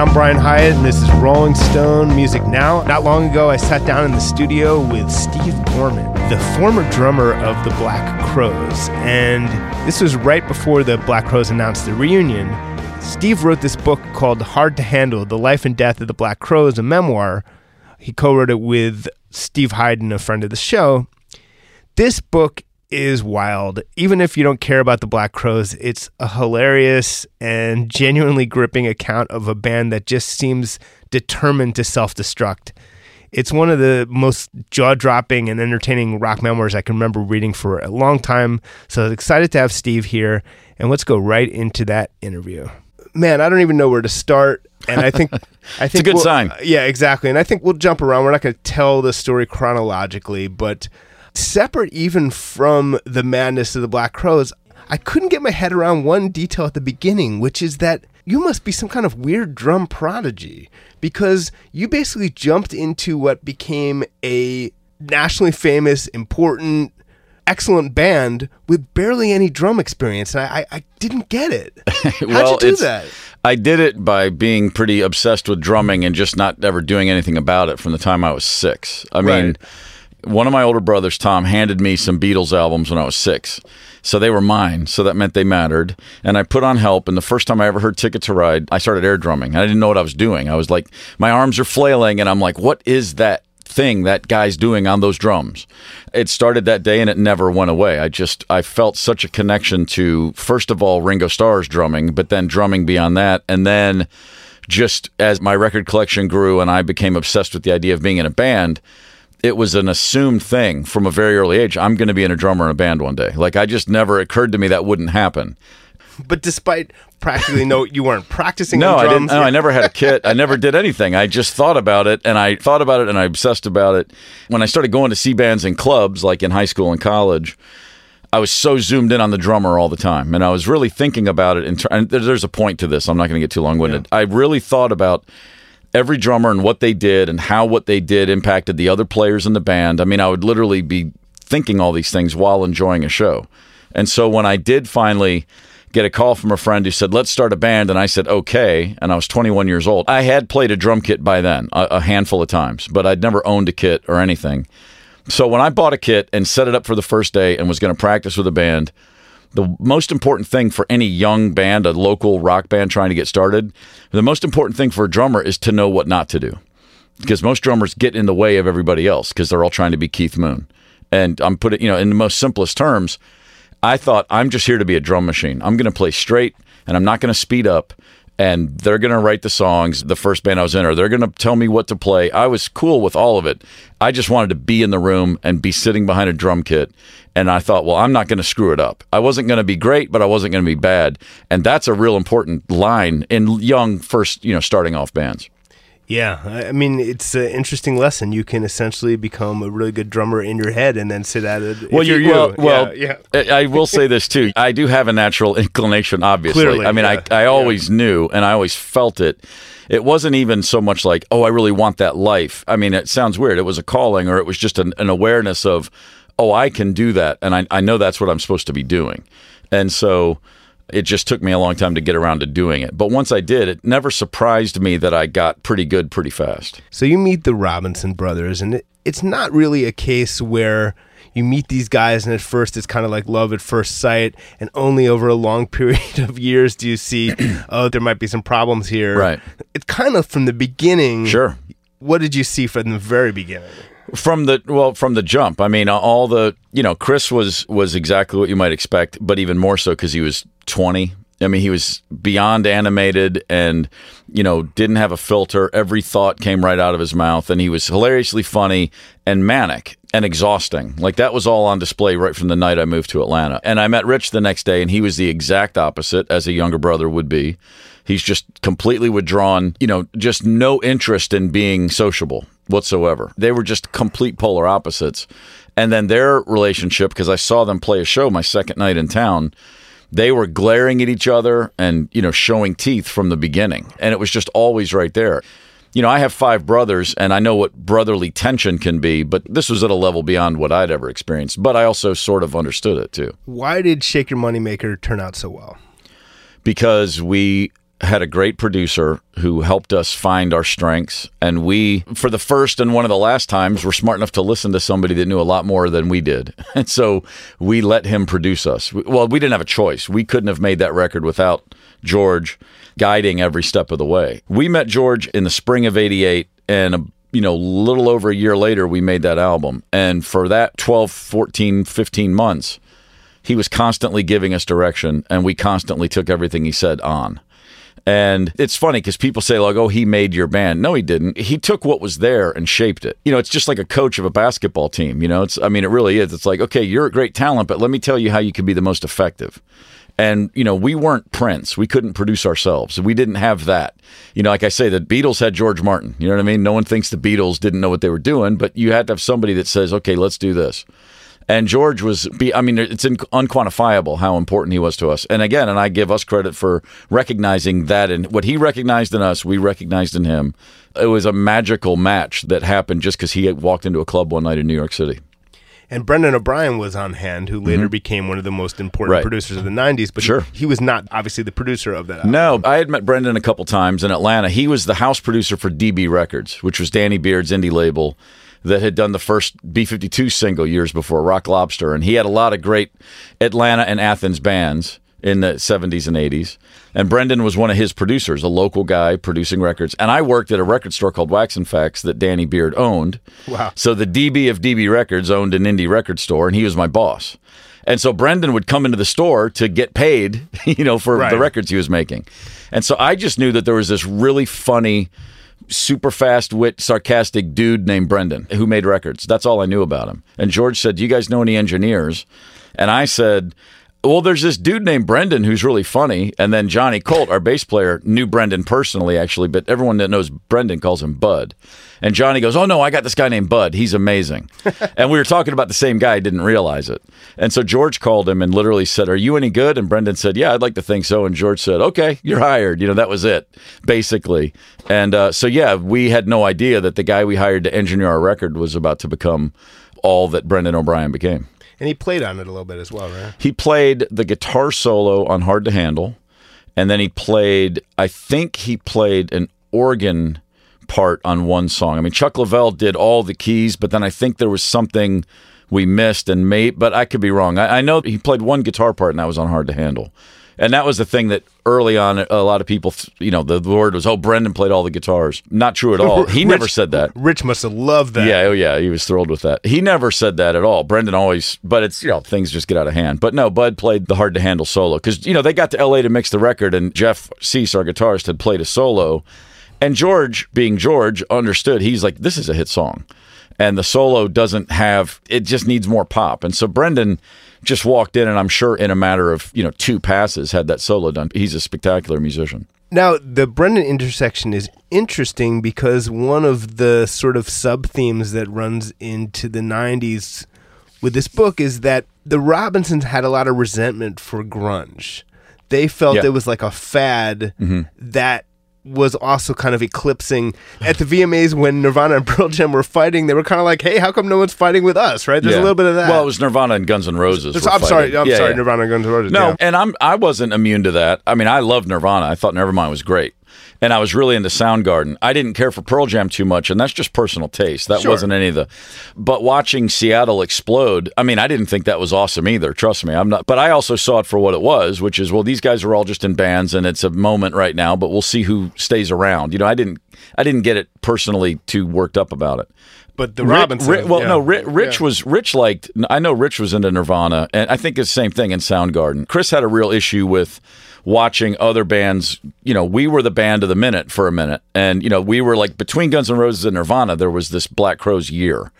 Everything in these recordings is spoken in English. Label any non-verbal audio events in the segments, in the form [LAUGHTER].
I'm Brian Hiatt, and this is Rolling Stone Music Now. Not long ago, I sat down in the studio with Steve Gorman, the former drummer of the Black Crowes. And this was right before the Black Crowes announced the reunion. Steve wrote this book called Hard to Handle The Life and Death of the Black Crowes, a memoir. He co wrote it with Steve Hyden, a friend of the show. This book is wild. Even if you don't care about the Black Crowes, it's a hilarious and genuinely gripping account of a band that just seems determined to self destruct. It's one of the most jaw dropping and entertaining rock memoirs I can remember reading for a long time. So excited to have Steve here. And let's go right into that interview. Man, I don't even know where to start. And I think [LAUGHS] I think it's a good we'll- sign. Yeah, exactly. And I think we'll jump around. We're not going to tell the story chronologically, but separate even from the madness of the Black Crowes, I couldn't get my head around one detail at the beginning, which is that you must be some kind of weird drum prodigy because you basically jumped into what became a nationally famous, important, excellent band with barely any drum experience. And I, I, I didn't get it. [LAUGHS] How'd well, you do that? I did it by being pretty obsessed with drumming and just not ever doing anything about it from the time I was six. I mean, Right. One of my older brothers, Tom, handed me some Beatles albums when I was six. So they were mine. So that meant they mattered. And I put on help. And the first time I ever heard Ticket to Ride, I started air drumming. I didn't know what I was doing. I was like, my arms are flailing. And I'm like, what is that thing that guy's doing on those drums? It started that day and it never went away. I just, I felt such a connection to, first of all, Ringo Starr's drumming, but then drumming beyond that. And then just as my record collection grew and I became obsessed with the idea of being in a band, it was an assumed thing from a very early age. I'm going to be in a drummer in a band one day. Like I just never occurred to me that wouldn't happen. But despite practically no, you weren't practicing. No, I didn't. No, I never had a kit. I never did anything. I just thought about it, and I thought about it, and I obsessed about it. When I started going to see bands in clubs, like in high school and college, I was so zoomed in on the drummer all the time, and I was really thinking about it. In ter- and there's a point to this. I'm not going to get too long winded. I really thought about every drummer and what they did and how what they did impacted the other players in the band. I mean, I would literally be thinking all these things while enjoying a show. And so when I did finally get a call from a friend who said, "Let's start a band," and I said, "Okay," and I was 21 years old. I had played a drum kit by then, a, a handful of times, but I'd never owned a kit or anything. So when I bought a kit and set it up for the first day and was going to practice with a band, the most important thing for any young band, a local rock band trying to get started, the most important thing for a drummer is to know what not to do. Because most drummers get in the way of everybody else because they're all trying to be Keith Moon. And I'm putting, you know, in the most simplest terms, I thought I'm just here to be a drum machine. I'm going to play straight and I'm not going to speed up. And they're going to write the songs, the first band I was in, or they're going to tell me what to play. I was cool with all of it. I just wanted to be in the room and be sitting behind a drum kit. And I thought, well, I'm not going to screw it up. I wasn't going to be great, but I wasn't going to be bad. And that's a real important line in young first, you know, starting off bands. Yeah, I I mean it's an interesting lesson. You can essentially become a really good drummer in your head and then sit at it. Well, you're you, you. well, well, yeah, yeah. I I will say this too. I do have a natural [LAUGHS] inclination, obviously. Clearly, I mean, yeah. I, I always knew and I always felt it. It wasn't even so much like, oh, I really want that life. I mean, it sounds weird. It was a calling or it was just an, an awareness of, oh, I can do that. And I, I know that's what I'm supposed to be doing. And so it just took me a long time to get around to doing it. But once I did, it never surprised me that I got pretty good pretty fast. So you meet the Robinson brothers, and it, it's not really a case where you meet these guys and at first it's kind of like love at first sight, and only over a long [LAUGHS] period of years do you see, [CLEARS THROAT] oh, there might be some problems here. Right. It's kind of from the beginning. Sure. What did you see from the very beginning? from the well from the jump i mean all the you know chris was was exactly what you might expect but even more so because he was 20 i mean he was beyond animated and you know didn't have a filter. Every thought came right out of his mouth and he was hilariously funny and manic and exhausting. Like that was all on display right from the night i moved to atlanta. And i met rich the next day and he was the exact opposite as a younger brother would be. He's just completely withdrawn, you know, just no interest in being sociable whatsoever. They were just complete polar opposites. And then their relationship, because I saw them play a show my second night in town, they were glaring at each other and, you know, showing teeth from the beginning. And it was just always right there. You know, I have five brothers and I know what brotherly tension can be, but this was at a level beyond what I'd ever experienced. But I also sort of understood it too. Why did Shake Your Moneymaker turn out so well? because we had a great producer who helped us find our strengths. And we, for the first and one of the last times, were smart enough to listen to somebody that knew a lot more than we did. [LAUGHS] And so we let him produce us. Well, we didn't have a choice. We couldn't have made that record without George guiding every step of the way. We met George in the spring of 88 and a you know, little over a year later, we made that album. And for that 12, 14, 15 months, he was constantly giving us direction and we constantly took everything he said on. And it's funny because people say, like, oh, he made your band. No, he didn't. He took what was there and shaped it. You know, it's just like a coach of a basketball team. You know, it's, I mean, it really is. It's like, okay, you're a great talent, but let me tell you how you can be the most effective. And, you know, we weren't Prince. We couldn't produce ourselves. We didn't have that. You know, like I say, the Beatles had George Martin. You know what I mean? No one thinks the Beatles didn't know what they were doing, but you had to have somebody that says, okay, let's do this. And George was, be, I mean, it's unquantifiable how important he was to us. And again, and I give us credit for recognizing that and what he recognized in us, we recognized in him. It was a magical match that happened just because he walked into a club one night in New York City. And Brendan O'Brien was on hand, who later mm-hmm. became one of the most important right. producers of the 90s. But sure. he, he, was not obviously the producer of that. Album. No, I had met Brendan a couple times in Atlanta. He was the house producer for DB Records, which was Danny Beard's indie label that had done the first B 52 single years before, Rock Lobster. And he had a lot of great Atlanta and Athens bands in the 70s and 80s. And Brendan was one of his producers, a local guy producing records. And I worked at a record store called Wax and Facts that Danny Beard owned. Wow. So the DB of DB Records owned an indie record store, and he was my boss. And so Brendan would come into the store to get paid, [LAUGHS] you know, for right. the records he was making. And so I just knew that there was this really funny, super fast wit, sarcastic dude named Brendan who made records. That's all I knew about him. And George said, Do you guys know any engineers? And I said, well, there's this dude named Brendan who's really funny, and then Johnny Colt, our bass player, knew Brendan personally, actually, but everyone that knows Brendan calls him Bud. And Johnny goes, "Oh no, I got this guy named Bud. He's amazing." [LAUGHS] and we were talking about the same guy, didn't realize it. And so George called him and literally said, "Are you any good?" And Brendan said, "Yeah, I'd like to think so." And George said, "Okay, you're hired." You know, that was it, basically. And uh, so yeah, we had no idea that the guy we hired to engineer our record was about to become all that Brendan O'Brien became. And he played on it a little bit as well, right? He played the guitar solo on Hard to Handle. And then he played, I think he played an organ part on one song. I mean, Chuck Leavell did all the keys, but then I think there was something we missed and made, but I could be wrong. I, I know he played one guitar part and that was on Hard to Handle. And that was the thing that early on, a lot of people, you know, the, word was, oh, Brendan played all the guitars. Not true at all. He [LAUGHS] Rich, never said that. Rich must have loved that. Yeah, oh, yeah. He was thrilled with that. He never said that at all. Brendan always, but it's, you know, things just get out of hand. But no, Bud played the hard to handle solo because, you know, they got to LA to mix the record and Jeff Cease, our guitarist, had played a solo. And George, being George, understood. He's like, this is a hit song. And the solo doesn't have, it just needs more pop. And so Brendan, just walked in and I'm sure in a matter of, you know, two passes had that solo done. He's a spectacular musician. Now, the Brendan intersection is interesting because one of the sort of sub themes that runs into the 90s with this book is that the Robinsons had a lot of resentment for grunge. They felt yeah. it was like a fad mm-hmm. that was also kind of eclipsing at the VMAs when Nirvana and Pearl Jam were fighting. They were kind of like, "Hey, how come no one's fighting with us?" Right? There's yeah. a little bit of that. Well, it was Nirvana and Guns N' Roses. I'm fighting. sorry. I'm yeah, sorry. Yeah. Nirvana and Guns N' Roses. No, and I'm I wasn't immune to that. I mean, I love Nirvana. I thought Nevermind was great and I was really into Soundgarden. I didn't care for Pearl Jam too much, and that's just personal taste. That sure. wasn't any of the. But watching Seattle explode, I mean, I didn't think that was awesome either. Trust me, I'm not. But I also saw it for what it was, which is well, these guys are all just in bands, and it's a moment right now. But we'll see who stays around. You know, I didn't, I didn't get it personally too worked up about it but the Robinson. well, yeah. no, Rich, Rich yeah. was Rich liked. I know Rich was into Nirvana, and I think it's the same thing in Soundgarden. Chris had a real issue with watching other bands. You know, we were the band of the minute for a minute, and you know, we were like between Guns N' Roses and Nirvana. There was this Black Crowes year,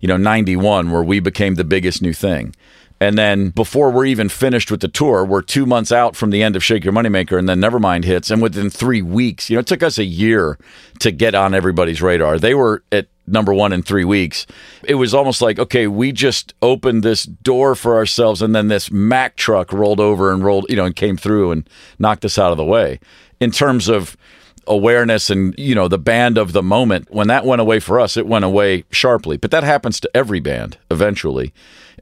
you know, '91, where we became the biggest new thing. And then before we're even finished with the tour, we're two months out from the end of Shake Your Moneymaker, and then Nevermind hits. And within three weeks, you know, it took us a year to get on everybody's radar. They were at number one in three weeks. It was almost like, okay, we just opened this door for ourselves, and then this Mack truck rolled over and rolled, you know, and came through and knocked us out of the way. In terms of awareness and you know the band of the moment when that went away for us it went away sharply but that happens to every band eventually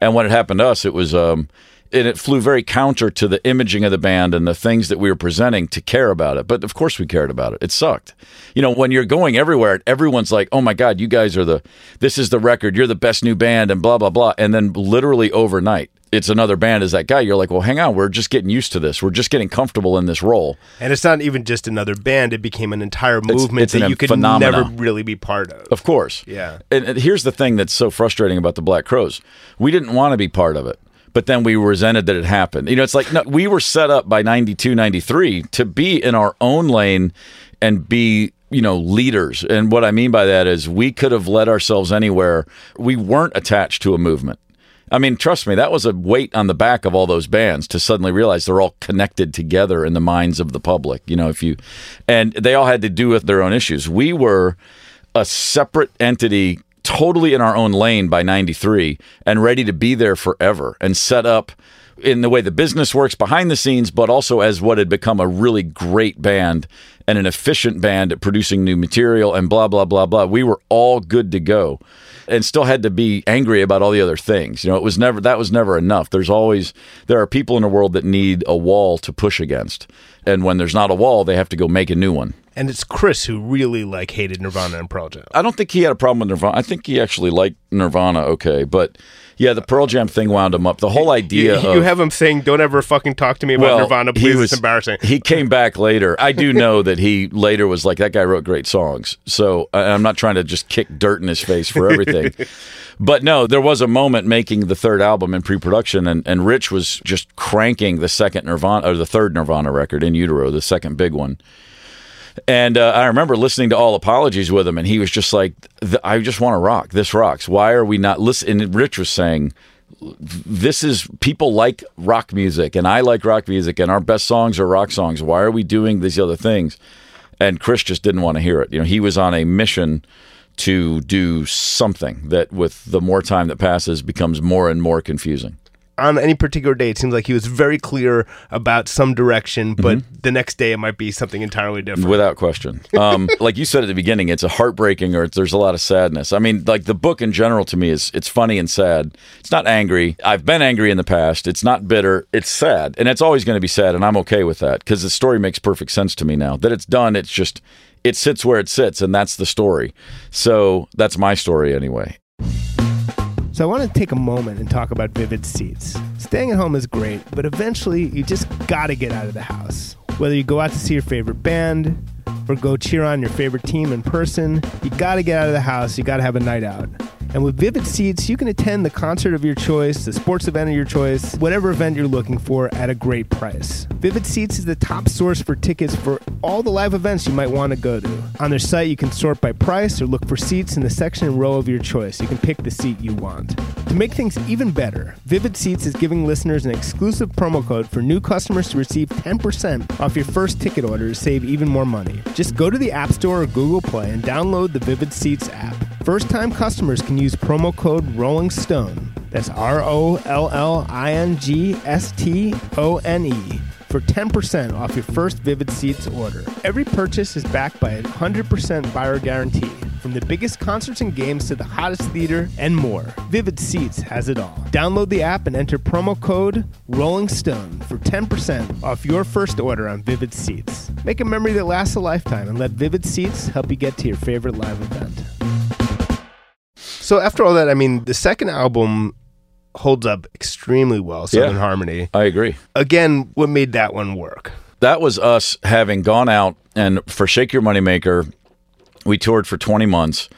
and when it happened to us it was um and it flew very counter to the imaging of the band and the things that we were presenting to care about it. But of course we cared about it. It sucked. You know, when you're going everywhere, everyone's like, "Oh my god, you guys are the this is the record. You're the best new band and blah blah blah." And then literally overnight, it's another band as that guy. You're like, "Well, hang on. We're just getting used to this. We're just getting comfortable in this role." And it's not even just another band; it became an entire movement it's that you could phenomena. never really be part of. Of course. Yeah. And, and here's the thing that's so frustrating about the Black Crowes. We didn't want to be part of it, but then we resented that it happened. You know, it's like no, we were set up by 92, 93 to be in our own lane and be you know leaders and what i mean by that is we could have led ourselves anywhere we weren't attached to a movement I mean, trust me, that was a weight on the back of all those bands to suddenly realize they're all connected together in the minds of the public. You know, if you, and they all had to do with their own issues. We were a separate entity, totally in our own lane by 93 and ready to be there forever and set up in the way the business works behind the scenes, but also as what had become a really great band and an efficient band at producing new material and blah, blah, blah, blah. We were all good to go and still had to be angry about all the other things. You know, it was never, that was never enough. There's always, there are people in the world that need a wall to push against. And when there's not a wall, they have to go make a new one. And it's Chris who really like hated Nirvana and Pearl Jam. I don't think he had a problem with Nirvana. I think he actually liked Nirvana okay, but yeah, the Pearl Jam thing wound him up. The whole idea You, of you have him saying, "Don't ever fucking talk to me about well, Nirvana, please. was- it's embarrassing." He came back later. I do [LAUGHS] know that he later was like that guy wrote great songs. So I'm not trying to just kick dirt in his face for everything. [LAUGHS] but no, there was a moment making the third album in pre-production, and, and Rich was just cranking the second Nirvana or the third Nirvana record in utero, the second big one. And uh, I remember listening to all apologies with him, and he was just like, "I just want to rock. This rocks. Why are we not listening?" And Rich was saying, "This is people like rock music, and I like rock music, and our best songs are rock songs. Why are we doing these other things?" And Chris just didn't want to hear it. You know, he was on a mission to do something that, with the more time that passes, becomes more and more confusing. On any particular day, it seems like he was very clear about some direction, but Mm-hmm. the next day it might be something entirely different. Without question. Um, [LAUGHS] like you said at the beginning, it's a heartbreaking or it's, there's a lot of sadness. I mean, like the book in general to me is it's funny and sad. It's not angry. I've been angry in the past. It's not bitter. It's sad. And it's always going to be sad. And I'm okay with that because the story makes perfect sense to me now. That it's done, it's just, it sits where it sits. And that's the story. So that's my story anyway. So I want to take a moment and talk about Vivid Seats. Staying at home is great, but eventually you just got to get out of the house. Whether you go out to see your favorite band or go cheer on your favorite team in person, you got to get out of the house. You got to have a night out. And with Vivid Seats, you can attend the concert of your choice, the sports event of your choice, whatever event you're looking for at a great price. Vivid Seats is the top source for tickets for all the live events you might want to go to. On their site, you can sort by price or look for seats in the section and row of your choice. You can pick the seat you want. To make things even better, Vivid Seats is giving listeners an exclusive promo code for new customers to receive 10% off your first ticket order to save even more money. Just go to the App Store or Google Play and download the Vivid Seats app. First time customers can use promo code Rolling Stone. That's R O L L I N G S T O N E for 10% off your first Vivid Seats order. Every purchase is backed by a 100% buyer guarantee. From the biggest concerts and games to the hottest theater and more, Vivid Seats has it all. Download the app and enter promo code Rolling Stone for 10% off your first order on Vivid Seats. Make a memory that lasts a lifetime and let Vivid Seats help you get to your favorite live event. So after all that, I mean, the second album holds up extremely well, Southern Yeah. Harmony. I agree. Again, what made that one work? that was us having gone out and for Shake Your Moneymaker, we toured for 20 months.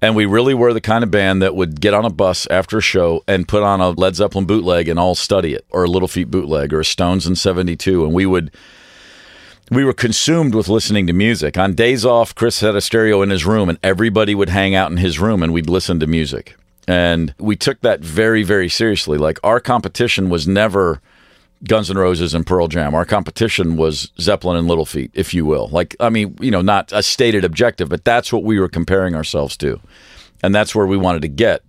And we really were the kind of band that would get on a bus after a show and put on a Led Zeppelin bootleg and all study it, or a Little Feat bootleg, or a Stones in 72. And we would, we were consumed with listening to music. On days off, Chris had a stereo in his room, and everybody would hang out in his room and we'd listen to music. And we took that very, very seriously. Like our competition was never Guns N' Roses and Pearl Jam. Our competition was Zeppelin and Little Feat, if you will. Like, I mean, you know, not a stated objective, but that's what we were comparing ourselves to. And that's where we wanted to get.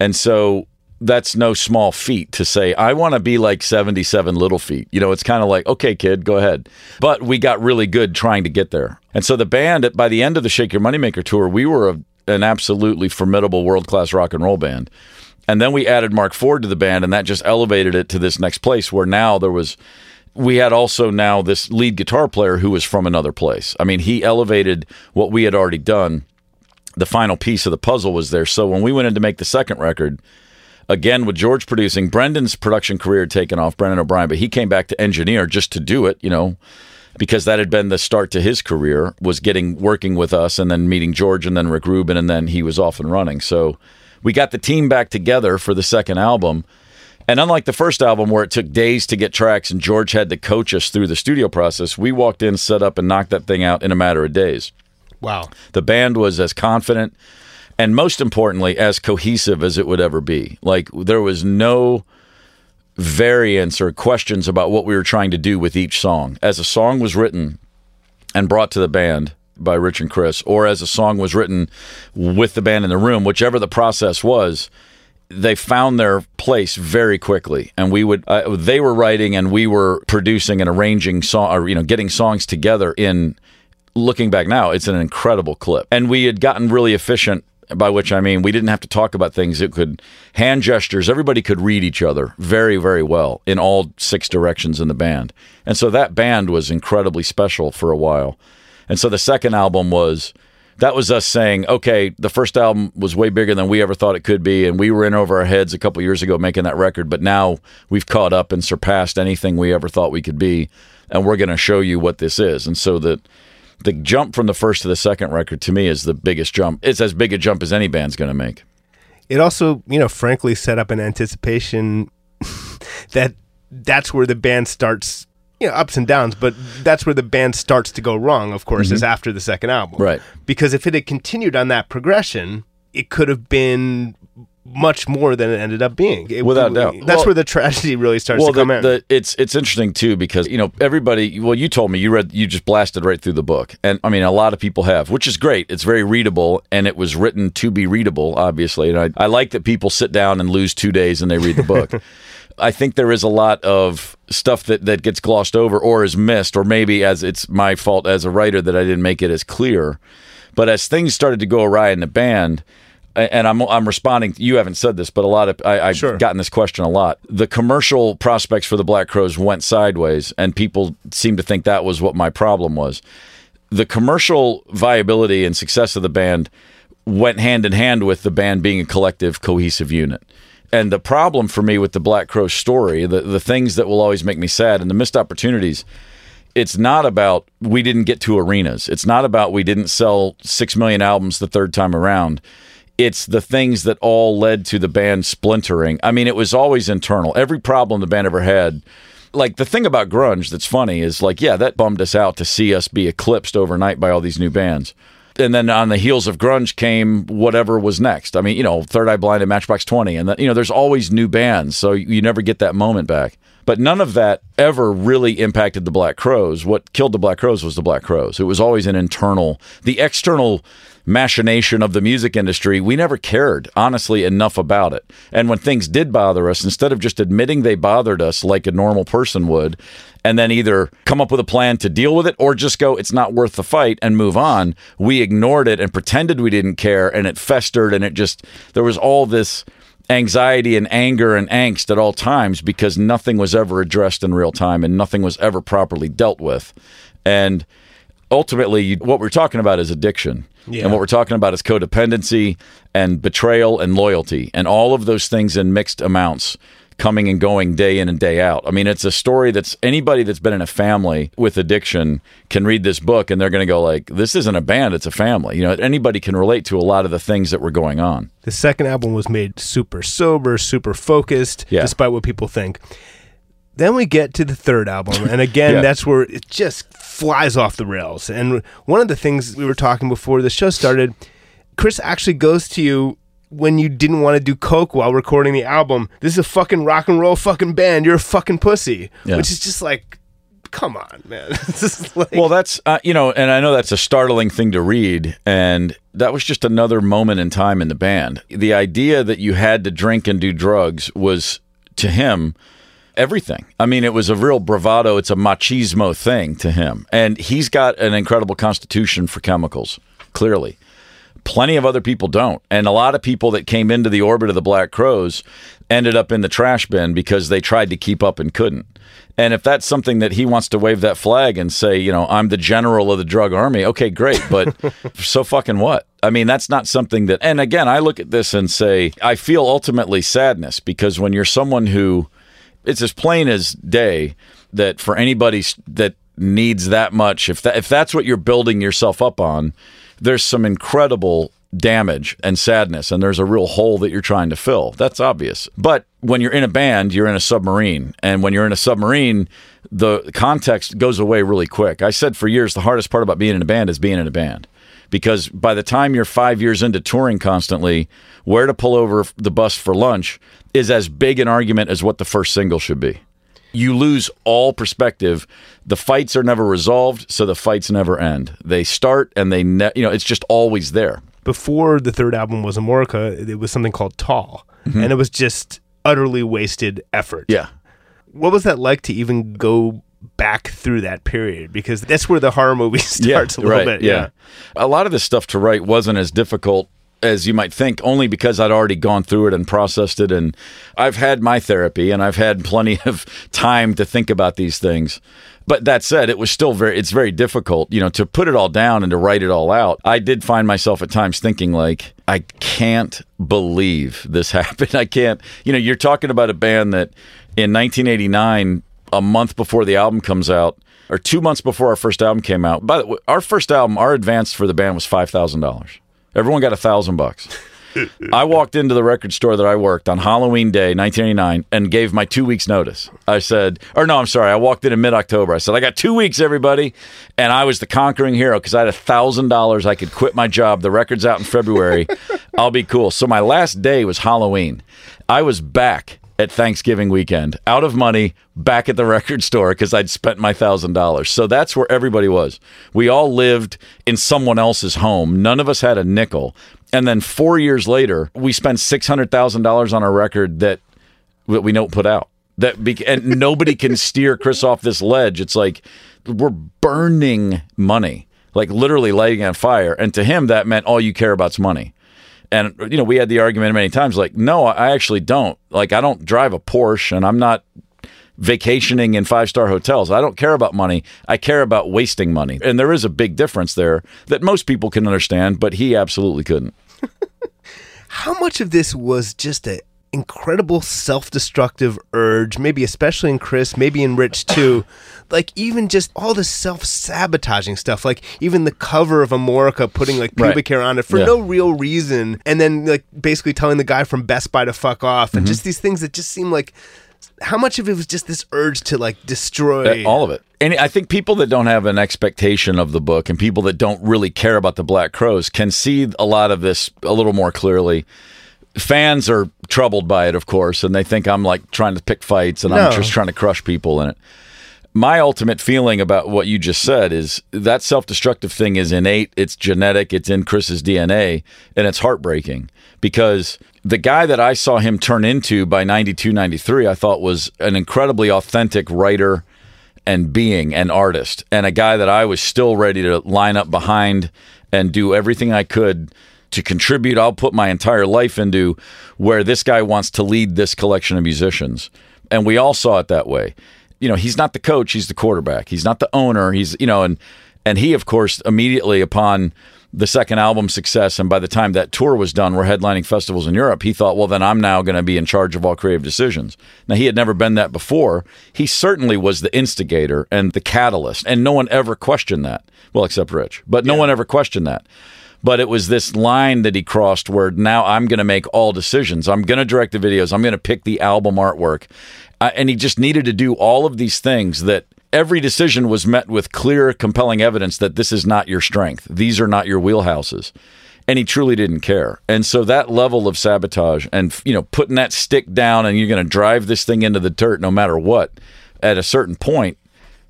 And so that's no small feat to say, I want to be like 77 Little Feat. You know, it's kind of like, okay, kid, go ahead. But we got really good trying to get there. And so the band, by the end of the Shake Your Moneymaker tour, we were a, an absolutely formidable world class rock and roll band. And then we added Marc Ford to the band, and that just elevated it to this next place where now there was. We had also now this lead guitar player who was from another place. I mean, he elevated what we had already done. The final piece of the puzzle was there. So when we went in to make the second record, again with George producing, Brendan's production career had taken off, Brendan O'Brien, but he came back to engineer just to do it, you know, because that had been the start to his career, was getting working with us and then meeting George and then Rick Rubin, and then he was off and running. So we got the team back together for the second album. And unlike the first album where it took days to get tracks and George had to coach us through the studio process, we walked in, set up, and knocked that thing out in a matter of days. Wow. The band was as confident and most importantly, as cohesive as it would ever be. Like there was no variance or questions about what we were trying to do with each song. As a song was written and brought to the band by Rich and Chris, or as a song was written with the band in the room, whichever the process was, they found their place very quickly and we would uh, they were writing and we were producing and arranging song or you know getting songs together in looking back now it's an incredible clip and we had gotten really efficient by which I mean we didn't have to talk about things. It could hand gestures. Everybody could read each other very, very well in all six directions in the band. And so that band was incredibly special for a while. And so the second album was that was us saying, okay, the first album was way bigger than we ever thought it could be, and we were in over our heads a couple years ago making that record, but now we've caught up and surpassed anything we ever thought we could be, and we're going to show you what this is. And so that the jump from the first to the second record to me is the biggest jump. It's as big a jump as any band's going to make. It also, you know, frankly set up an anticipation [LAUGHS] that that's where the band starts, you know, ups and downs, but that's where the band starts to go wrong, of course, is mm-hmm. after the second album. Right. Because if it had continued on that progression, it could have been much more than it ended up being. It- Without doubt. That's Well- where the tragedy really starts well, to come the, in. the, it's it's interesting too because you know everybody. Well, you told me you read you just blasted right through the book, and I mean a lot of people have, which is great. It's very readable, and it was written to be readable, obviously. And I, I like that people sit down and lose two days and they read the book. [LAUGHS] I think there is a lot of stuff that, that gets glossed over or is missed, or maybe as it's my fault as a writer that I didn't make it as clear. But as things started to go awry in the band, and I'm I'm responding. You haven't said this, but a lot of I, I've Sure. gotten this question a lot. The commercial prospects for the Black Crowes went sideways, and people seem to think that was what my problem was. The commercial viability and success of the band went hand in hand with the band being a collective, cohesive unit. And the problem for me with the Black Crow story, the the things that will always make me sad, and the missed opportunities it's not about we didn't get to arenas. It's not about we didn't sell 6 million albums the third time around. It's the things that all led to the band splintering. I mean, it was always internal. Every problem the band ever had, like the thing about grunge that's funny is like, yeah, that bummed us out to see us be eclipsed overnight by all these new bands. And then on the heels of grunge came whatever was next. I mean, you know, Third Eye Blind and Matchbox 20. And, that, you know, there's always new bands. So you never get that moment back. But none of that ever really impacted the Black Crowes. What killed the Black Crowes was the Black Crowes. It was always an internal, the external machination of the music industry. We never cared, honestly, enough about it. And when things did bother us, instead of just admitting they bothered us like a normal person would, and then either come up with a plan to deal with it or just go, it's not worth the fight and move on, we ignored it and pretended we didn't care. And it festered and it just, there was all this anxiety and anger and angst at all times because nothing was ever addressed in real time and nothing was ever properly dealt with. And ultimately, you, what we're talking about is addiction. Yeah. And what we're talking about is codependency and betrayal and loyalty and all of those things in mixed amounts coming and going day in and day out. I mean, it's a story that's anybody that's been in a family with addiction can read this book and they're going to go like, this isn't a band, it's a family. You know, anybody can relate to a lot of the things that were going on. The second album was made super sober, super focused, Yeah. despite what people think. Then we get to the third album, and again, Yeah. that's where it just flies off the rails. And one of the things we were talking before the show started, Chris actually goes to you when you didn't want to do coke while recording the album. This is a fucking rock and roll fucking band. You're a fucking pussy, Yeah. which is just like, come on, man. [LAUGHS] Like, Well, that's uh, you know, and I know that's a startling thing to read, and that was just another moment in time in the band. The idea that you had to drink and do drugs was to him everything. I mean, it was a real bravado. It's a machismo thing to him, and he's got an incredible constitution for chemicals, clearly. plenty of other people don't. And a lot of people that came into the orbit of the Black Crowes ended up in the trash bin because they tried to keep up and couldn't. And if that's something that he wants to wave that flag and say, you know, I'm the general of the drug army, okay, great. But [LAUGHS] so fucking what? I mean, that's not something that, and again, I look at this and say, I feel ultimately sadness because when you're someone who, it's as plain as day that for anybody that needs that much, if that, if that's what you're building yourself up on, there's some incredible damage and sadness and there's a real hole that you're trying to fill. That's obvious. But when you're in a band, you're in a submarine. And when you're in a submarine, the context goes away really quick. I said for years the hardest part about being in a band is being in a band. Because by the time you're five years into touring constantly, where to pull over the bus for lunch is as big an argument as what the first single should be. You lose all perspective. The fights are never resolved, so the fights never end. They start and they, ne- you know, it's just always there before the third album was Amorica, it was something called Tall, mm-hmm. and it was just utterly wasted effort. Yeah. What was that like to even go back through that period? Because that's where the horror movie starts [LAUGHS] yeah, a little right, bit. Yeah. yeah. A lot of the stuff to write wasn't as difficult as you might think, only because I'd already gone through it and processed it. And I've had my therapy and I've had [LAUGHS] plenty of time to think about these things. But that said, it was still very, it's very difficult, you know, to put it all down and to write it all out. I did find myself at times thinking, like, I can't believe this [LAUGHS] happened. I can't, you know, you're talking about a band that in 1989, a month before the album comes out, or two months before our first album came out. By the way, our first album, our advance for the band was five thousand dollars. Everyone got a thousand bucks. [LAUGHS] I walked into the record store that I worked on Halloween Day, 1989, and gave my two weeks notice. I said, or no, I'm sorry, I walked in in mid October. I said, I got two weeks, everybody, and I was the conquering hero because I had a thousand dollars. I could quit my job. The record's out in February. [LAUGHS] I'll be cool. So my last day was Halloween. I was back at Thanksgiving weekend, out of money, back at the [LAUGHS] record store because I'd spent my thousand dollars. So that's where everybody was. We all lived in someone else's home. None of us had a nickel. And then four years later, we spent six hundred thousand dollars on a record that that we don't put out. That be- and [LAUGHS] nobody can steer Chris off this ledge. It's like we're burning money, like literally lighting on fire. And to him, that meant all you care about's money. And you know, we had the argument many times, like, no, I actually don't. Like, I don't drive a Porsche, and I'm not vacationing in five star hotels. I don't care about money. I care about wasting money. And there is a big difference there that most people can understand, but he absolutely couldn't. [LAUGHS] How much of this was just a incredible self-destructive urge, maybe especially in Chris, maybe in Rich [LAUGHS] too. like even just all the self-sabotaging stuff, like even the cover of Amorica putting like pubic right. hair on it for yeah. no real reason, and then like basically telling the guy from Best Buy to fuck off, and mm-hmm. just these things that just seem like. How much of it was just this urge to like destroy uh, all of it? And I think people that don't have an expectation of the book and people that don't really care about the Black Crowes can see a lot of this a little more clearly. Fans are troubled by it, of course, and they think I'm like trying to pick fights and no. I'm just trying to crush people in it. My ultimate feeling about what you just said is that self destructive thing is innate, it's genetic, it's in Chris's DNA, and it's heartbreaking because the guy that I saw him turn into by 92, 93, I thought was an incredibly authentic writer and being an artist and a guy that I was still ready to line up behind and do everything I could to contribute. I'll put my entire life into where this guy wants to lead this collection of musicians. And we all saw it that way. You know, he's not the coach, he's the quarterback. He's not the owner. He's, you know, and and he of course immediately upon the second album success and by the time that tour was done we're headlining festivals in Europe he thought well then I'm now going to be in charge of all creative decisions now he had never been that before he certainly was the instigator and the catalyst and no one ever questioned that well except Rich but no yeah. one ever questioned that but it was this line that he crossed where now I'm going to make all decisions I'm going to direct the videos I'm going to pick the album artwork uh, and he just needed to do all of these things that every decision was met with clear, compelling evidence that this is not your strength. These are not your wheelhouses. And he truly didn't care. And so that level of sabotage and, you know, putting that stick down and you're going to drive this thing into the dirt no matter what, at a certain point,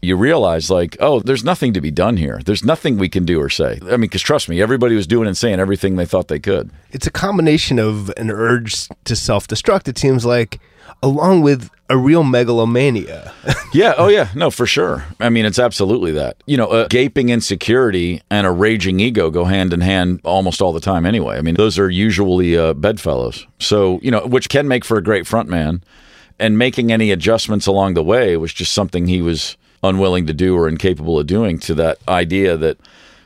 you realize, like, oh, there's nothing to be done here. There's nothing we can do or say. I mean, because trust me, everybody was doing and saying everything they thought they could. It's a combination of an urge to self destruct, it seems like, along with a real megalomania. [LAUGHS] yeah. Oh, yeah. No, for sure. I mean, it's absolutely that. You know, a gaping insecurity and a raging ego go hand in hand almost all the time anyway. I mean, those are usually uh, bedfellows. So, you know, which can make for a great front man. And making any adjustments along the way was just something he was unwilling to do or incapable of doing to that idea that,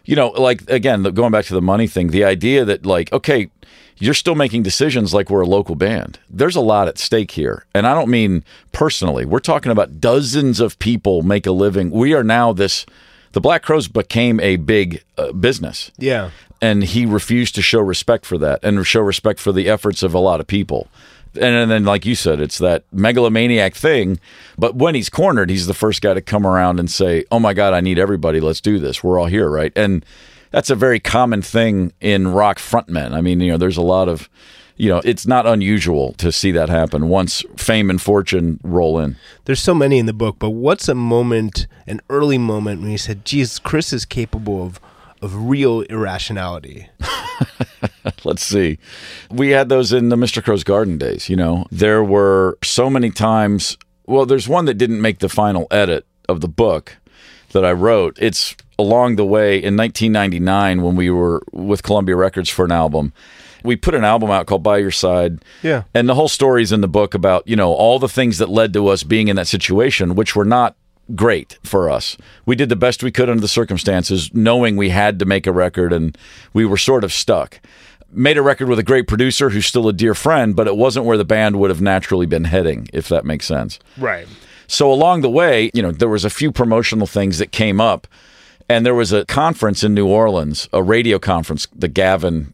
you know, like, again, going back to the money thing, the idea that, like, okay, you're still making decisions like we're a local band. There's a lot at stake here. And I don't mean personally. We're talking about dozens of people make a living. We are now this the Black Crowes became a big uh, business. Yeah. And he refused to show respect for that and show respect for the efforts of a lot of people. And, and then, like you said, it's that megalomaniac thing. But when he's cornered, he's the first guy to come around and say, Oh my God, I need everybody. Let's do this. We're all here, right? And that's a very common thing in rock frontmen. I mean, you know, there's a lot of, you know, it's not unusual to see that happen once fame and fortune roll in. There's so many in the book, but what's a moment, an early moment when you said, "Geez, Chris is capable of of real irrationality"? [LAUGHS] Let's see. We had those in the Mr. Crowe's Garden days. You know, there were so many times. Well, there's one that didn't make the final edit of the book that I wrote. It's along the way in 1999 when we were with Columbia Records for an album. We put an album out called By Your Side. Yeah. And the whole story's in the book about, you know, all the things that led to us being in that situation, which were not great for us. We did the best we could under the circumstances, knowing we had to make a record and we were sort of stuck. Made a record with a great producer who's still a dear friend, but it wasn't where the band would have naturally been heading, if that makes sense. Right. So along the way, you know, there was a few promotional things that came up and there was a conference in New Orleans, a radio conference, the Gavin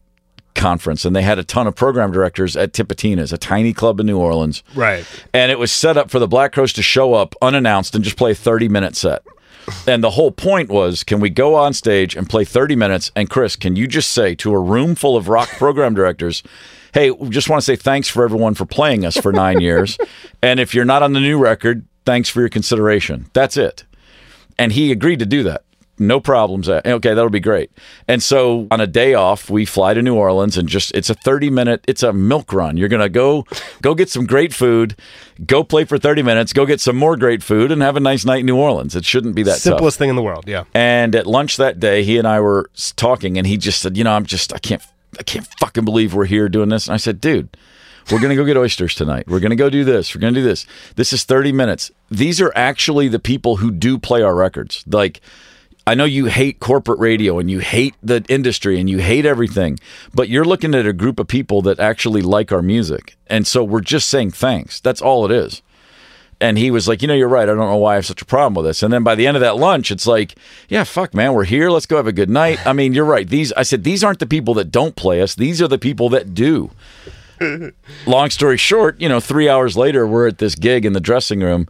conference, and they had a ton of program directors at Tipitina's, a tiny club in New Orleans. Right. And it was set up for the Black Crowes to show up unannounced and just play a 30 minute set. And the whole point was can we go on stage and play 30 minutes? And Chris, can you just say to a room full of rock program [LAUGHS] directors, hey, we just want to say thanks for everyone for playing us for nine [LAUGHS] years. And if you're not on the new record, thanks for your consideration. That's it. And he agreed to do that no problems. Okay, that'll be great. And so on a day off, we fly to New Orleans and just it's a 30 minute, it's a milk run. You're going to go go get some great food, go play for 30 minutes, go get some more great food and have a nice night in New Orleans. It shouldn't be that simplest tough. thing in the world, yeah. And at lunch that day, he and I were talking and he just said, "You know, I'm just I can't I can't fucking believe we're here doing this." And I said, "Dude, we're going to go get oysters tonight. We're going to go do this. We're going to do this. This is 30 minutes. These are actually the people who do play our records. Like I know you hate corporate radio and you hate the industry and you hate everything, but you're looking at a group of people that actually like our music. And so we're just saying thanks. That's all it is. And he was like, You know, you're right. I don't know why I have such a problem with this. And then by the end of that lunch, it's like, Yeah, fuck, man, we're here. Let's go have a good night. I mean, you're right. These, I said, these aren't the people that don't play us, these are the people that do. [LAUGHS] Long story short, you know, three hours later, we're at this gig in the dressing room,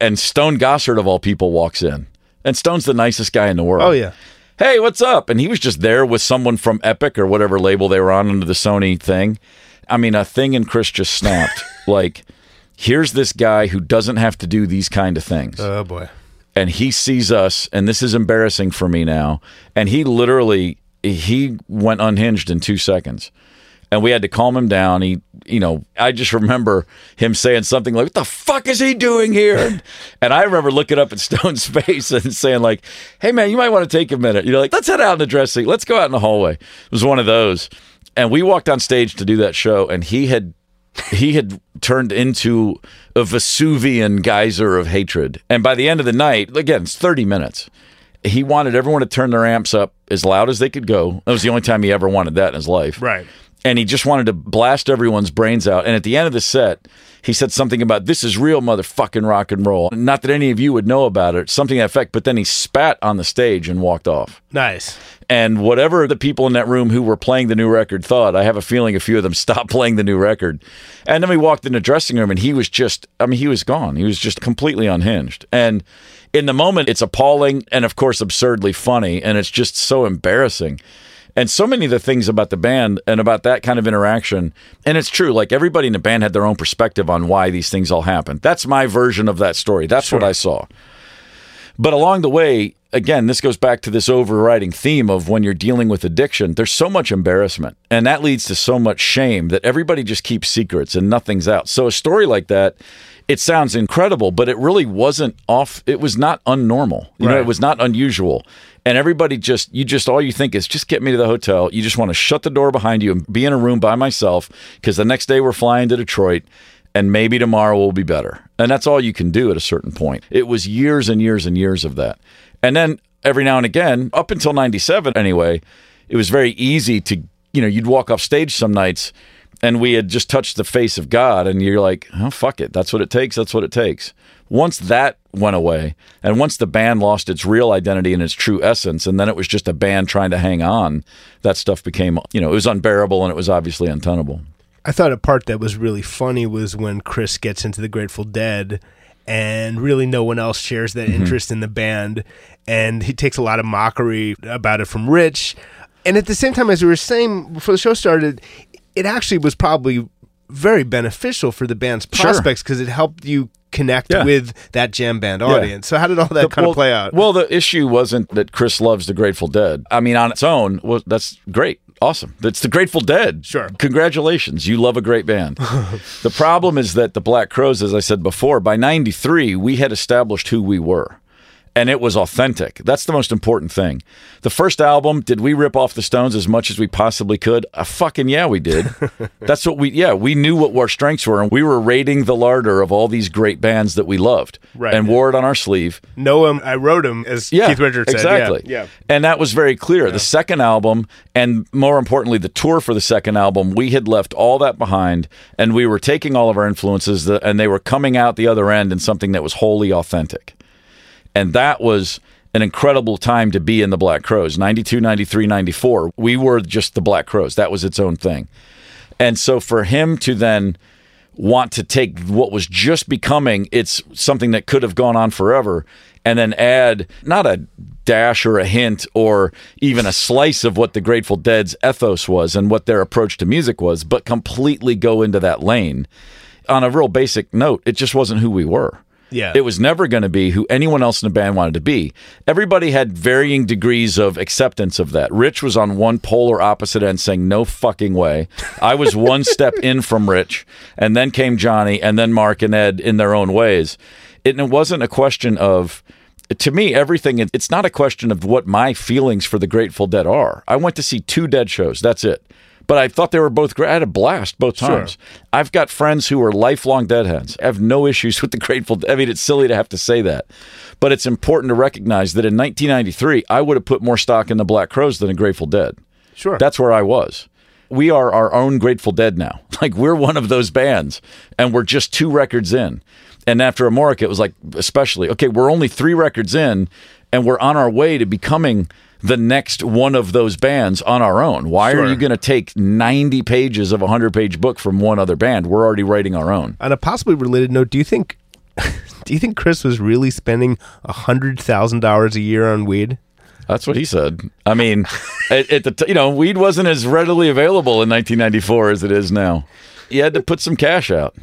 and Stone Gossard, of all people, walks in. And Stone's the nicest guy in the world. Oh yeah. Hey, what's up? And he was just there with someone from Epic or whatever label they were on under the Sony thing. I mean, a thing and Chris just snapped. [LAUGHS] like, here's this guy who doesn't have to do these kind of things. Oh boy. And he sees us, and this is embarrassing for me now. And he literally he went unhinged in two seconds and we had to calm him down. He, you know, I just remember him saying something like, "What the fuck is he doing here?" [LAUGHS] and I remember looking up at [LAUGHS] Stone's face and saying like, "Hey man, you might want to take a minute. You know, like let's head out in the dressing. Let's go out in the hallway." It was one of those, and we walked on stage to do that show, and he had he had turned into a Vesuvian geyser of hatred. And by the end of the night, again, it's 30 minutes. He wanted everyone to turn their amps up as loud as they could go. That was the only time he ever wanted that in his life. Right and he just wanted to blast everyone's brains out. And at the end of the set, he said something about this is real motherfucking rock and roll. Not that any of you would know about it, something to that effect. But then he spat on the stage and walked off. Nice. And whatever the people in that room who were playing the new record thought, I have a feeling a few of them [LAUGHS] stopped playing the new record. And then we walked in the dressing room and he was just, I mean, he was gone. He was just completely unhinged. And in the moment, it's appalling and, of course, absurdly funny. And it's just so embarrassing and so many of the things about the band and about that kind of interaction and it's true like everybody in the band had their own perspective on why these things all happened that's my version of that story that's sure. what i saw But along the way, again, this goes back to this overriding theme of when you're dealing with addiction, there's so much embarrassment. And that leads to so much shame that everybody just keeps secrets and nothing's out. So a story like that, it sounds incredible, but it really wasn't off. It was not unnormal. You know, Right. it was not unusual. And everybody just, you just, all you think is just get me to the hotel. You just want to shut the door behind you and be in a room by myself because the next day we're flying to Detroit and maybe tomorrow will be better. And that's all you can do at a certain point. It was years and years and years of that. And then every now and again, up until 97 anyway, it was very easy to, you know, you'd walk off stage some nights and we had just touched the face of God and you're like, oh, fuck it. That's what it takes. That's what it takes. Once that went away and once the band lost its real identity and its true essence, and then it was just a band trying to hang on, that stuff became, you know, it was unbearable and it was obviously untenable. I thought a part that was really funny was when Chris gets into the Grateful Dead and really no one else shares that mm-hmm. interest in the band and he takes a lot of mockery about it from Rich. And at the same time as we were saying before the show started, it actually was probably very beneficial for the band's prospects because it helped you connect Yeah. with that jam band audience. So how did all that kind well, of play out? Well, the issue wasn't that Chris loves the Grateful Dead. I mean, on its own, well, that's great. Awesome. That's the Grateful Dead. Sure. Congratulations. You love a great band. [LAUGHS] the problem is that the Black Crowes, as I said before, by 93, we had established who we were. And it was authentic. That's the most important thing. The first album, did we rip off the Stones as much as we possibly could? Uh, fucking yeah, we did. [LAUGHS] That's what we, yeah, we knew what our strengths were. And we were raiding the larder of all these great bands that we loved Right. and wore it on our sleeve. know him, I wrote them, as Yeah, Keith Richards said. exactly. Yeah. And that was very clear. The second album, and more importantly, the tour for the second album, we had left all that behind, and we were taking all of our influences, and they were coming out the other end in something that was wholly authentic. And that was an incredible time to be in the Black Crowes 92, 93, 94. We were just the Black Crowes. That was its own thing. And so for him to then want to take what was just becoming it's something that could have gone on forever and then add not a dash or a hint or even a slice of what the Grateful Dead's ethos was and what their approach to music was, but completely go into that lane. On a real basic note, it just wasn't who we were. Yeah. It was never going to be who anyone else in the band wanted to be. Everybody had varying degrees of acceptance of that. Rich was on one polar opposite end saying, no fucking way. I was one [LAUGHS] step in from Rich, and then came Johnny, and then Marc and Ed in their own ways. It, and it wasn't a question of, to me, everything, it- it's not a question of what my feelings for the Grateful Dead are. I went to see two Dead shows. That's it. But I thought they were both great. I had a blast both Sure. times. I've got friends who are lifelong deadheads. I have no issues [LAUGHS] with the Grateful Dead. I mean, it's silly to have to say that. But it's important to recognize that in 1993, I would have put more stock in the Black Crowes than the Grateful Dead. Sure. That's where I was. We are our own Grateful Dead now. [LAUGHS] Like we're one of those bands, and we're just two records in. And after Amorica, it was like, especially, okay, we're only three records in, and we're on our way to becoming the next one of those bands on our own. Why Sure. are you going to take 90 pages of a 100 page book from one other band? We're already writing our own. On a possibly related note, do you think [LAUGHS] do you think Chris was really spending hundred thousand dollars a year on weed? That's what he said. I mean, [LAUGHS] at, at the t- you know, weed wasn't as readily available in 1994 as it is now. You had to put some cash out.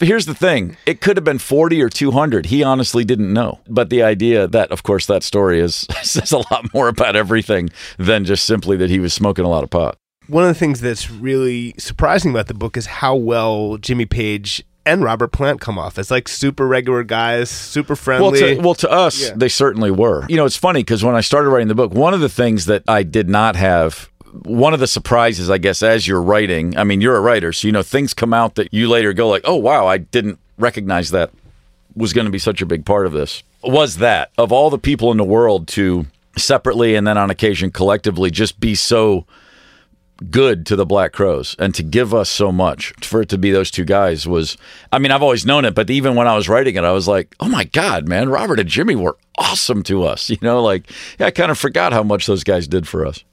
Here's the thing: it could have been 40 or 200. He honestly didn't know. But the idea that, of course, that story is [LAUGHS] says a lot more about everything than just simply that he was smoking a lot of pot. One of the things that's really surprising about the book is how well Jimmy Page and Robert Plant come off as like super regular guys, super Well, friendly. to, well, to us, Yeah. they certainly were. You know, it's funny because when I started writing the book, one of the things that I did not have, one of the surprises, I guess, as you're writing, I mean, you're a writer, so you know things come out that you later go like, oh wow, I didn't recognize that was going to be such a big part of this. Was that of all the people in the world to separately and then on occasion collectively just be so good to the Black Crowes and to give us so much for it to be those two guys was I mean I've always known it but even when I was writing it I was like oh my god man Robert and Jimmy were awesome to us [LAUGHS] you know like yeah, I kind of forgot how much those guys did for us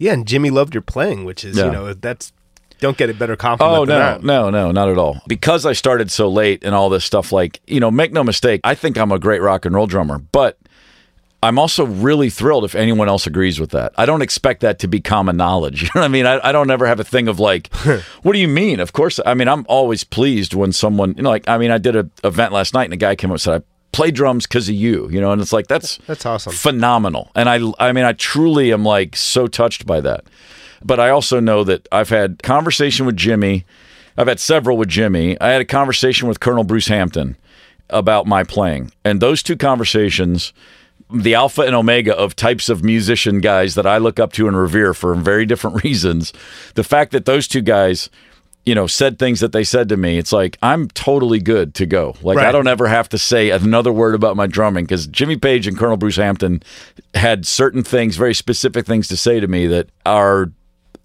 yeah, and Jimmy loved your playing, which is Yeah. you know that's don't get a better compliment. Oh than no, that. no, no, not at all. Because I started so late and all this stuff, like you know, make no mistake, I think I'm a great rock and roll drummer, but I'm also really thrilled if anyone else agrees with that. I don't expect that to be common knowledge. [LAUGHS] You know what I mean? I, I don't ever have a thing of like, [LAUGHS] what do you mean? Of course, I mean I'm always pleased when someone, you know, like I mean I did a event last night and a guy came up and said, play drums because of you, you know, and it's like that's That's awesome. phenomenal. And I I mean I truly am like so touched by that. But I also know that I've had conversation with Jimmy. I've had several with Jimmy. I had a conversation with Colonel Bruce Hampton about my playing. And those two conversations the alpha and omega of types of musician guys that I look up to and revere for very different [LAUGHS] reasons. The fact that those two guys you know, said things that they said to me, it's like I'm totally good to go. Like I don't ever have to say another word about my drumming because Jimmy Page and Colonel Bruce Hampton had certain things, very specific things to say to me that are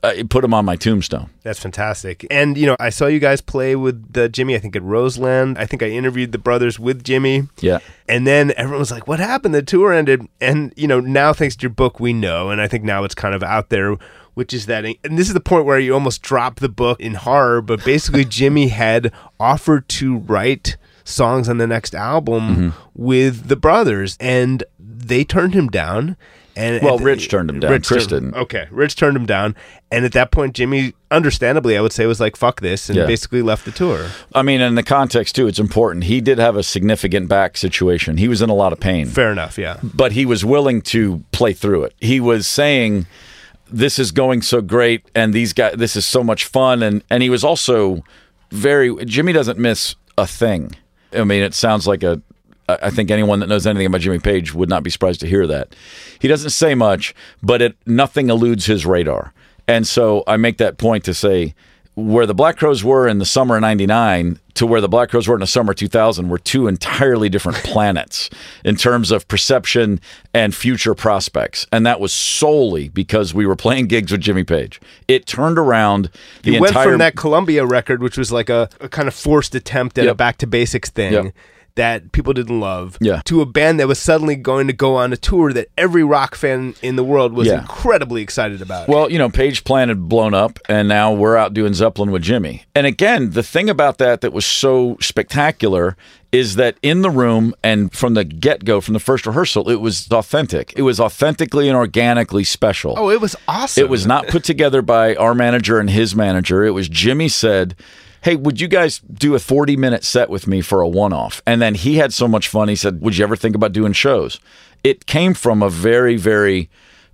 uh, put them on my tombstone. That's fantastic. And you know, I saw you guys play with the Jimmy. I think at Roseland. I think I interviewed the brothers with Jimmy. Yeah. And then everyone was like, "What happened? The tour ended." And you know, now thanks to your book, we know, and I think now it's kind of out there, which is that. And this is the point where you almost drop the book in horror, but basically, [LAUGHS] Jimmy had offered to write songs on the next album mm-hmm. with the brothers, and they turned him down. And Well, the- Rich turned him down. Rich Chris didn't. Okay, Rich turned him down, and at that point, Jimmy, understandably, I would say, was like, "Fuck this," and Yeah. basically left the tour. I mean, in the context too, it's important. He did have a significant back situation. He was in a lot of pain. Fair enough, yeah. but he was willing to play through it. He was saying, "This is going so great, and these guys, this is so much fun," and and he was also very. Jimmy doesn't miss a thing. I mean, it sounds like a I think anyone that knows anything about Jimmy Page would not be surprised to hear that. He doesn't say much, but it nothing eludes his radar. And so I make that point to say where the Black Crowes were in the summer of 99 to where the Black Crowes were in the summer of 2000 were two entirely different [LAUGHS] planets in terms of perception and future prospects. And that was solely because we were playing gigs with Jimmy Page. It turned around the You went entire from that Columbia record, which was like a, a kind of forced attempt at a back to basics thing Yep. That people didn't love, Yeah. to a band that was suddenly going to go on a tour that every rock fan in the world was Yeah. incredibly excited about. Well, you know, Page Plant had blown up, and now we're out doing Zeppelin with Jimmy. And again, the thing about that that was so spectacular is that in the room and from the get go, from the first rehearsal, it was authentic. It was authentically and organically special. oh, it was awesome. It was not put together by our manager and his manager. It was Jimmy said, Hey, would you guys do a 40 minute set with me for a one off? And then he had so much fun. He said, Would you ever think about doing shows? It came from a very, very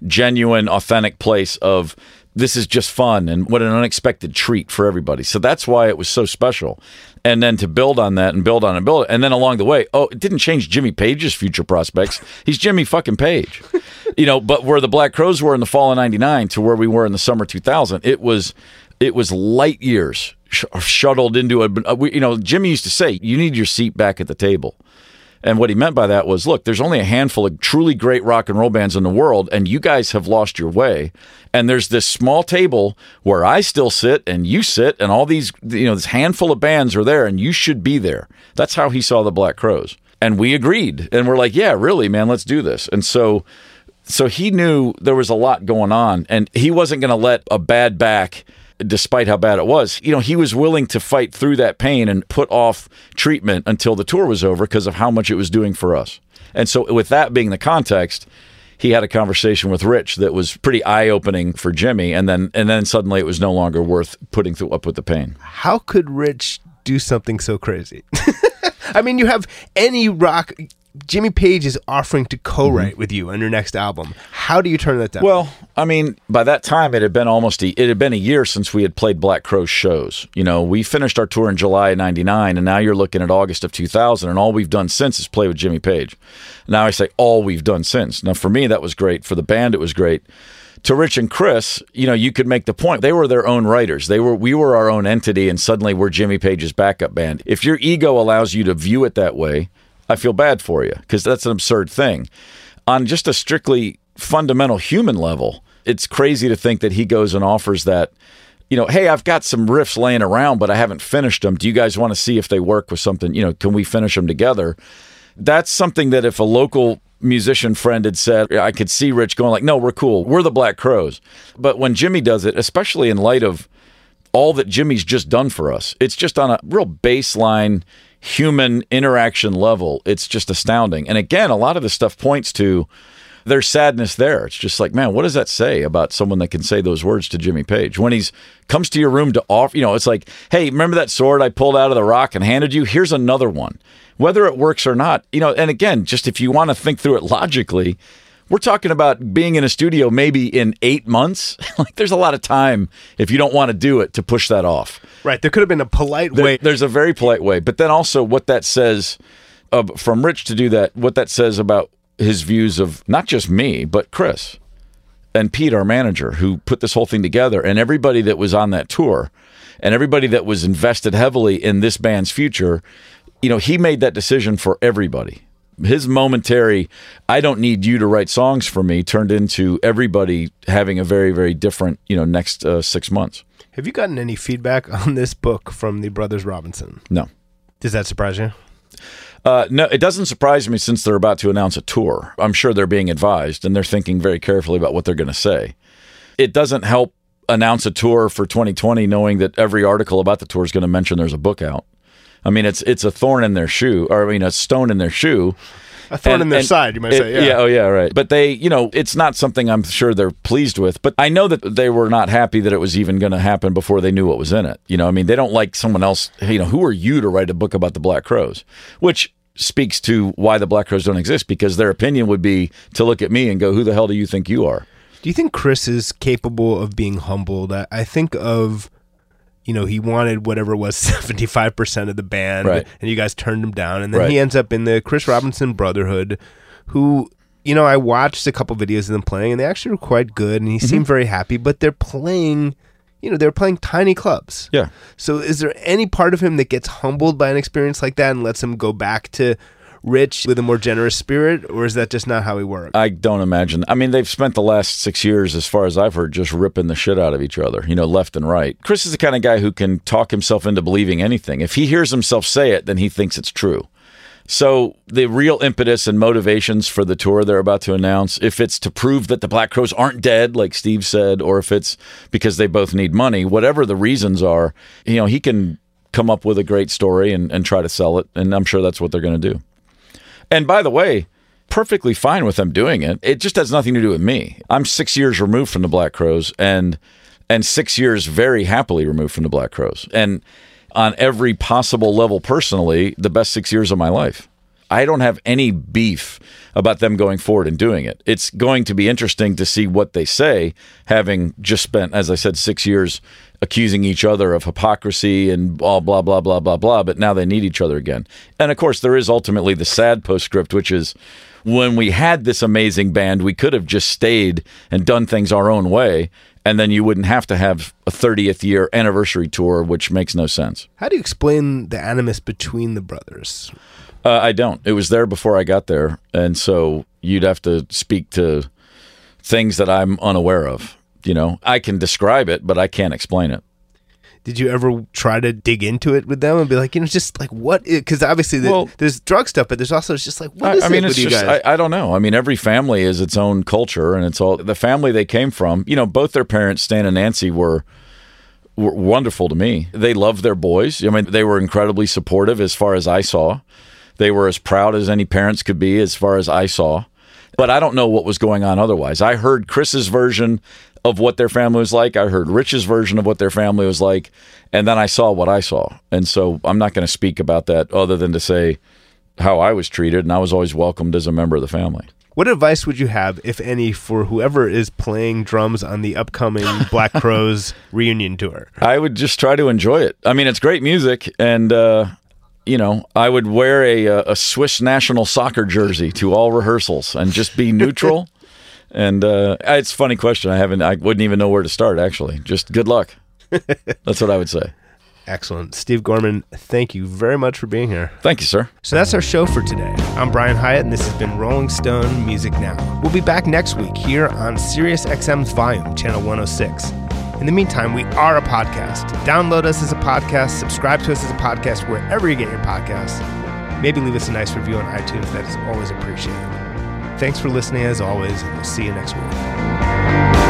genuine, authentic place of this is just fun and what an unexpected treat for everybody. So that's why it was so special. And then to build on that and build on and build it. And then along the way, oh, it didn't change Jimmy Page's future prospects. He's Jimmy fucking Page. [LAUGHS] you know, but where the Black Crowes were in the fall of 99 to where we were in the summer 2000, it was it was light years sh- shuttled into a, a we- you know, Jimmy used to say, you need your seat back at the table. And what he meant by that was, look, there's only a handful of truly great rock and roll bands in the world, and you guys have lost your way. And there's this small table where I still sit and you sit, and all these, you know, this handful of bands are there, and you should be there. That's how he saw the Black Crowes. And we agreed. And we're like, yeah, really, man, let's do this. And so so he knew there was a lot going on and he wasn't going to let a bad back despite how bad it was you know he was willing to fight through that pain and put off treatment until the tour was over because of how much it was doing for us and so with that being the context he had a conversation with Rich that was pretty eye-opening for Jimmy and then and then suddenly it was no longer worth putting through up with the pain How could Rich do something so crazy? [LAUGHS] I mean, you have any rock. Jimmy Page is offering to co-write with you on your next album. How do you turn that down? Mm-hmm. Well, I mean, by that time it had been almost a, it had been a year since we had played Black Crow shows. You know, we finished our tour in July of '99, and now you're looking at August of 2000, and all we've done since is play with Jimmy Page. Now I say all we've done since. Now for me that was great. For the band it was great. To Rich and Chris, you know, you could make the point. They were their own writers. They were we were our own entity, and suddenly we're Jimmy Page's backup band. If your ego allows you to view it that way, I feel bad for you because that's an absurd thing. On just a strictly fundamental human level, it's crazy to think that he goes and offers that. You know, hey, I've got some riffs laying around, but I haven't finished them. Do you guys want to see if they work with something? You know, can we finish them together? That's something that if a local musician friend had said, I could see Rich going like, "No, we're cool. We're the Black Crowes." But when Jimmy does it, especially in light of all that Jimmy's just done for us. It's just on a real baseline human interaction level. It's just astounding. And again, a lot of this stuff points to there's sadness there. It's just like, man, what does that say about someone that can say those words to Jimmy Page when he's comes to your room to offer? You know, it's like, hey, remember that sword I pulled out of the rock and handed you? Here's another one. Whether it works or not, you know. And again, just if you want to think through it logically, we're talking about being in a studio maybe in eight months. [LAUGHS] like, there's a lot of time if you don't want to do it to push that off. Right. There could have been a polite There- way. There's a very polite way, but then also what that says uh, from Rich to do that, what that says about his views of not just me, but Chris and Pete, our manager, who put this whole thing together, and everybody that was on that tour, and everybody that was invested heavily in this band's future. You know, he made that decision for everybody. His momentary, I don't need you to write songs for me, turned into everybody having a very, very different, you know, next uh, six months. Have you gotten any feedback [LAUGHS] on this book from the Brothers Robinson? No. Does that surprise you? Uh, no, it doesn't surprise me since they're about to announce a tour. I'm sure they're being advised and they're thinking very carefully about what they're going to say. It doesn't help announce a tour for 2020 knowing that every article about the tour is going to mention there's a book out. I mean, it's it's a thorn in their shoe, or I mean, a stone in their shoe. A thorn And- in their and side, you might it- say. Yeah. oh yeah, right. But they, you know, it's not something I'm sure they're pleased with. But I know that they were not happy that it was even going to happen before they knew what was in it. You know, I mean, they don't like someone else. You know, who are you to write a book about the Black Crowes? Which speaks to why the Black Crowes don't exist because their opinion would be to look at me and go, "Who the hell do you think you are?" Do you think Chris is capable of being humbled? I, I think of, you know, he wanted whatever it was, [LAUGHS] 75% of the band, Right. and you guys turned him down. And then Right. he ends up in the Chris Robinson Brotherhood, who, you know, I watched a couple videos of them playing, and they actually were quite good, and he Mm-hmm. seemed very happy, but they're playing, you know, they're playing tiny clubs. Yeah. So is there any part of him that gets humbled by an experience like that and lets him go back to Rich with a more generous spirit, or is that just not how he works? I don't imagine. I mean, they've spent the last six years, as far as I've heard, just ripping the shit out of each other, you know, left and right. Chris is the kind of guy who can talk himself into believing anything. If he hears himself say it, then he thinks it's true. So the real impetus and motivations for the tour they're about to announce, if it's to prove that the Black Crowes aren't dead, like Steve said, or if it's because they both need money, whatever the reasons are, you know, he can come up with a great story and, and try to sell it. And I'm sure that's what they're going to do. And by the way, perfectly fine with them doing it. It just has nothing to do with me. I'm six years removed from the Black Crowes and and six years very happily removed from the Black Crowes. And on every possible level personally, the best six years of my life. I don't have any beef about them going forward and doing it. It's going to be interesting to see what they say, having just spent, as I said, six years accusing each other of hypocrisy and blah, blah, blah, blah, blah, blah. But now they need each other again. And of course, there is ultimately the sad postscript, which is when we had this amazing band, we could have just stayed and done things our own way. And then you wouldn't have to have a 30th year anniversary tour, which makes no sense. How do you explain the animus between the brothers? Uh, I don't. It was there before I got there, and so you'd have to speak to things that I'm unaware of. You know, I can describe it, but I can't explain it. Did you ever try to dig into it with them and be like, you know, just like what? Because obviously the, Well- there's drug stuff, but there's also just like what I, I mean, it it's with you guys? I, I don't know. I mean, every family is its own culture, and it's all the family they came from. You know, both their parents, Stan and Nancy, were were wonderful to me. They loved their boys. I mean, they were incredibly supportive as far as I saw. They were as proud as any parents could be as far as I saw. But I don't know what was going on otherwise. I heard Chris's version of what their family was like. I heard Rich's version of what their family was like. And then I saw what I saw. And so I'm not going to speak about that other than to say how I was treated. And I was always welcomed as a member of the family. what advice would you have, if any, for whoever is playing drums on the upcoming [LAUGHS] Black Crowes reunion tour? I would just try to enjoy it. I mean, it's great music, and uh, you know, I would wear a a Swiss national soccer jersey to all rehearsals and just be neutral. [LAUGHS] and uh, it's a funny question. I haven't. I wouldn't even know where to start. Actually, just good luck. [LAUGHS] That's what I would say. Excellent. Steve Gorman, thank you very much for being here. Thank you, sir. So that's our show for today. I'm Brian Hiatt, and this has been Rolling Stone Music Now. We'll be back next week here on Sirius XM's Volume, Channel 106. In the meantime, we are a podcast. Download us as a podcast, subscribe to us as a podcast wherever you get your podcasts. Maybe leave us a nice review on iTunes. That is always appreciated. Thanks for listening as always, and we'll see you next week.